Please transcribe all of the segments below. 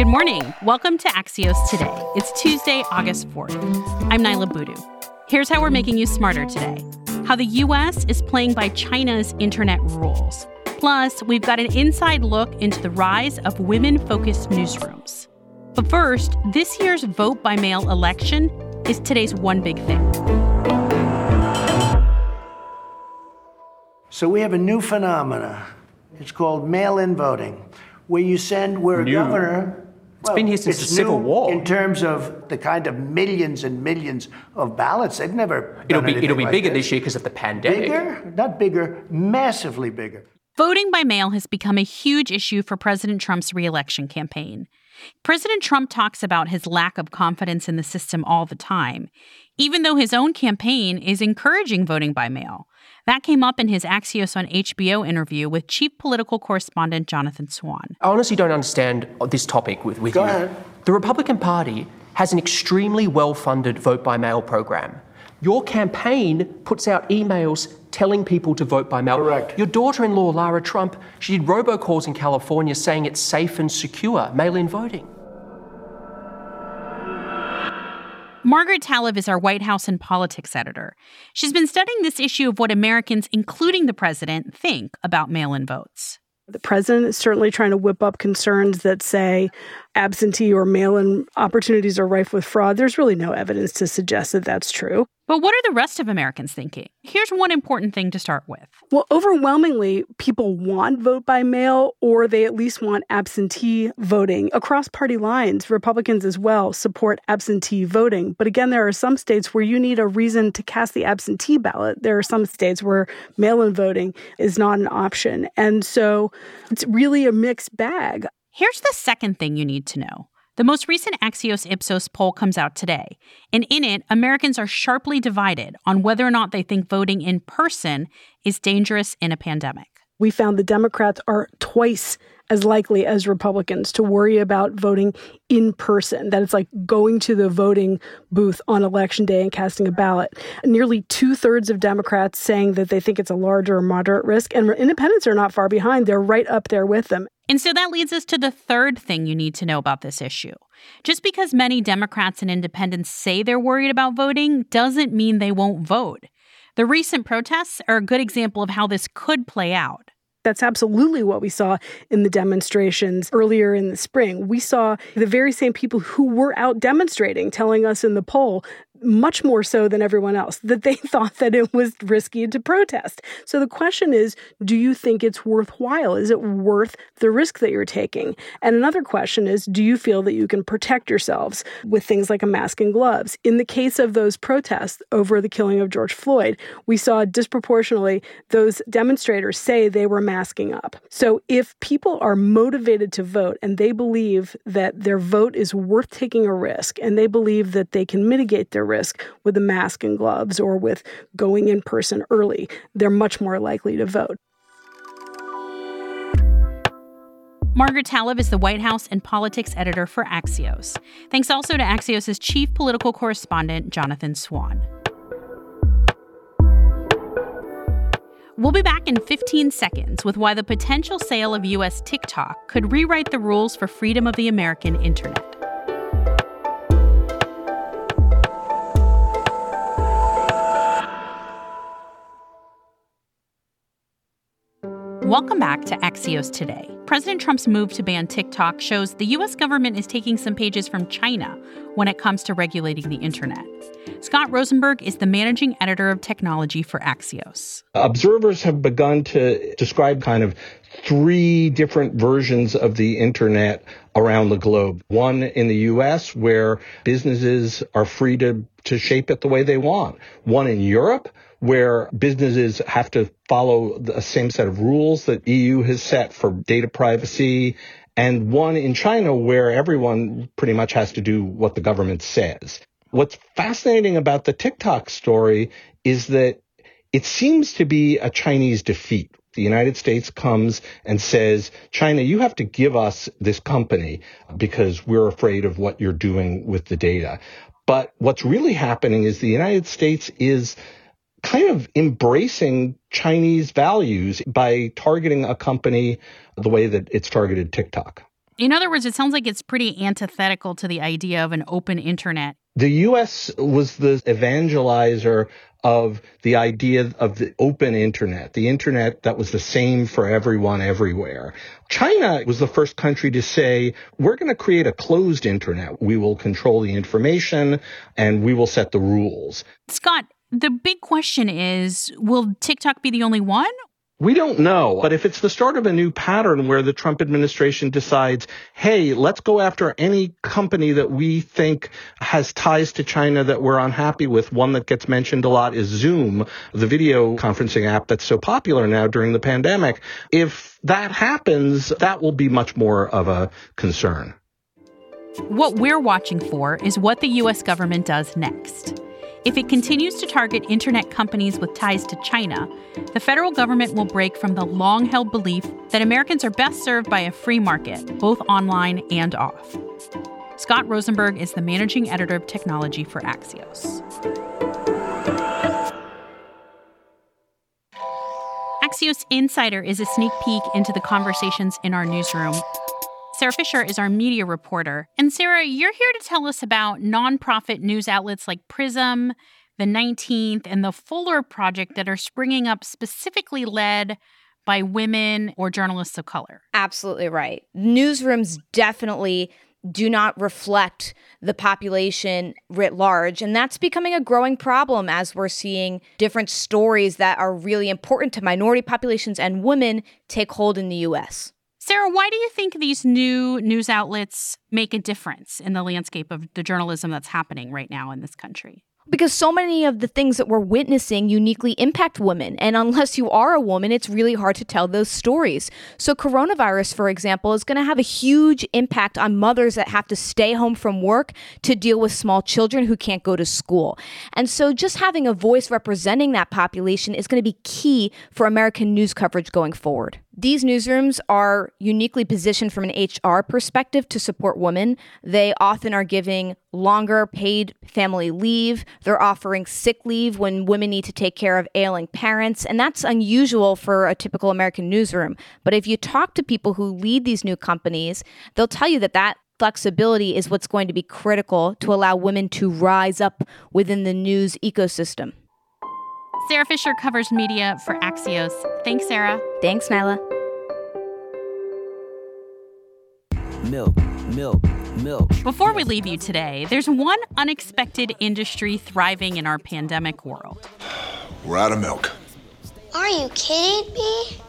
Good morning. Welcome to Axios Today. It's Tuesday, August 4th. I'm Niala Boodhoo. Here's how we're making you smarter today how the U.S. is playing by China's internet rules. Plus, we've got an inside look into the rise of women focused newsrooms. But first, this year's vote by mail election is today's one big thing. So we have a new phenomena. It's called mail-in voting, where you send where New. a governor. It's been here since the Civil War. In terms of the kind of millions and millions of ballots, they've never. It'll done be it'll be like bigger this. this year because of the pandemic. Bigger, not bigger, massively bigger. Voting by mail has become a huge issue for President Trump's reelection campaign. President Trump talks about his lack of confidence in the system all the time, even though his own campaign is encouraging voting by mail. That came up in his Axios on HBO interview with chief political correspondent Jonathan Swan. I honestly don't understand this topic with, with Go you. ahead. The Republican Party has an extremely well-funded vote by mail program. Your campaign puts out emails telling people to vote by mail. Correct. Your daughter-in-law, Lara Trump, she did robocalls in California saying it's safe and secure, mail-in voting. Margaret Talev is our White House and politics editor. She's been studying this issue of what Americans, including the president, think about mail in votes. The president is certainly trying to whip up concerns that say absentee or mail in opportunities are rife with fraud. There's really no evidence to suggest that that's true. But what are the rest of Americans thinking? Here's one important thing to start with. Well, overwhelmingly, people want vote by mail or they at least want absentee voting. Across party lines, Republicans as well support absentee voting. But again, there are some states where you need a reason to cast the absentee ballot. There are some states where mail in voting is not an option. And so it's really a mixed bag. Here's the second thing you need to know. The most recent Axios Ipsos poll comes out today, and in it, Americans are sharply divided on whether or not they think voting in person is dangerous in a pandemic. We found the Democrats are twice as likely as Republicans to worry about voting in person, that it's like going to the voting booth on election day and casting a ballot. Nearly two thirds of Democrats saying that they think it's a large or moderate risk, and independents are not far behind. They're right up there with them. And so that leads us to the third thing you need to know about this issue. Just because many Democrats and independents say they're worried about voting doesn't mean they won't vote. The recent protests are a good example of how this could play out. That's absolutely what we saw in the demonstrations earlier in the spring. We saw the very same people who were out demonstrating telling us in the poll much more so than everyone else that they thought that it was risky to protest. So the question is, do you think it's worthwhile? Is it worth the risk that you're taking? And another question is, do you feel that you can protect yourselves with things like a mask and gloves? In the case of those protests over the killing of George Floyd, we saw disproportionately those demonstrators say they were masking up. So if people are motivated to vote and they believe that their vote is worth taking a risk and they believe that they can mitigate their risk with a mask and gloves or with going in person early, they're much more likely to vote. Margaret Talev is the White House and politics editor for Axios. Thanks also to Axios' chief political correspondent, Jonathan Swan. We'll be back in 15 seconds with why the potential sale of U.S. TikTok could rewrite the rules for freedom of the American internet. Welcome back to Axios Today. President Trump's move to ban TikTok shows the U.S. government is taking some pages from China when it comes to regulating the internet. Scott Rosenberg is the managing editor of technology for Axios. Observers have begun to describe kind of three different versions of the internet around the globe. One in the US where businesses are free to, to shape it the way they want. One in Europe where businesses have to follow the same set of rules that EU has set for data privacy. And one in China where everyone pretty much has to do what the government says. What's fascinating about the TikTok story is that it seems to be a Chinese defeat. The United States comes and says, China, you have to give us this company because we're afraid of what you're doing with the data. But what's really happening is the United States is kind of embracing Chinese values by targeting a company the way that it's targeted TikTok. In other words, it sounds like it's pretty antithetical to the idea of an open internet. The US was the evangelizer of the idea of the open internet, the internet that was the same for everyone everywhere. China was the first country to say, we're going to create a closed internet. We will control the information and we will set the rules. Scott, the big question is will TikTok be the only one? We don't know, but if it's the start of a new pattern where the Trump administration decides, hey, let's go after any company that we think has ties to China that we're unhappy with, one that gets mentioned a lot is Zoom, the video conferencing app that's so popular now during the pandemic. If that happens, that will be much more of a concern. What we're watching for is what the U.S. government does next. If it continues to target internet companies with ties to China, the federal government will break from the long held belief that Americans are best served by a free market, both online and off. Scott Rosenberg is the managing editor of technology for Axios. Axios Insider is a sneak peek into the conversations in our newsroom Sara Fischer is our media reporter. And Sara, you're here to tell us about nonprofit news outlets like Prism, the 19th, and the Fuller Project that are springing up specifically led by women or journalists of color. Absolutely right. Newsrooms definitely do not reflect the population writ large. And that's becoming a growing problem as we're seeing different stories that are really important to minority populations and women take hold in the US. Sara, why do you think these new news outlets make a difference in the landscape of the journalism that's happening right now in this country? because so many of the things that we're witnessing uniquely impact women. And unless you are a woman, it's really hard to tell those stories. So, coronavirus, for example, is going to have a huge impact on mothers that have to stay home from work to deal with small children who can't go to school. And so, just having a voice representing that population is going to be key for American news coverage going forward. These newsrooms are uniquely positioned from an HR perspective to support women. They often are giving longer paid family leave. They're offering sick leave when women need to take care of ailing parents. And that's unusual for a typical American newsroom. But if you talk to people who lead these new companies, they'll tell you that that flexibility is what's going to be critical to allow women to rise up within the news ecosystem. Sara Fischer covers media for Axios. Thanks, Sara. Thanks, Niala. Milk, milk, milk. Before we leave you today, there's one unexpected industry thriving in our pandemic world. We're out of milk. Are you kidding me?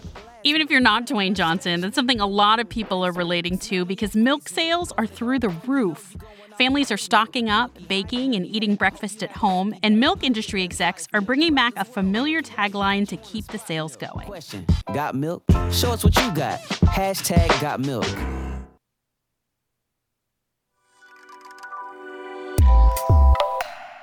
Even if you're not Dwayne Johnson, that's something a lot of people are relating to because milk sales are through the roof. Families are stocking up, baking, and eating breakfast at home, and milk industry execs are bringing back a familiar tagline to keep the sales going. Question. Got milk? Show us what you got. Hashtag got milk.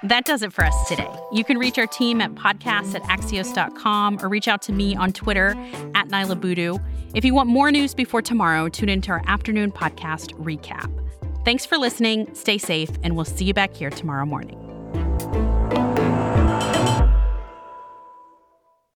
That does it for us today. You can reach our team at podcasts at axios.com or reach out to me on Twitter at Niala Boodhoo. If you want more news before tomorrow, tune into our afternoon podcast recap. Thanks for listening, stay safe, and we'll see you back here tomorrow morning.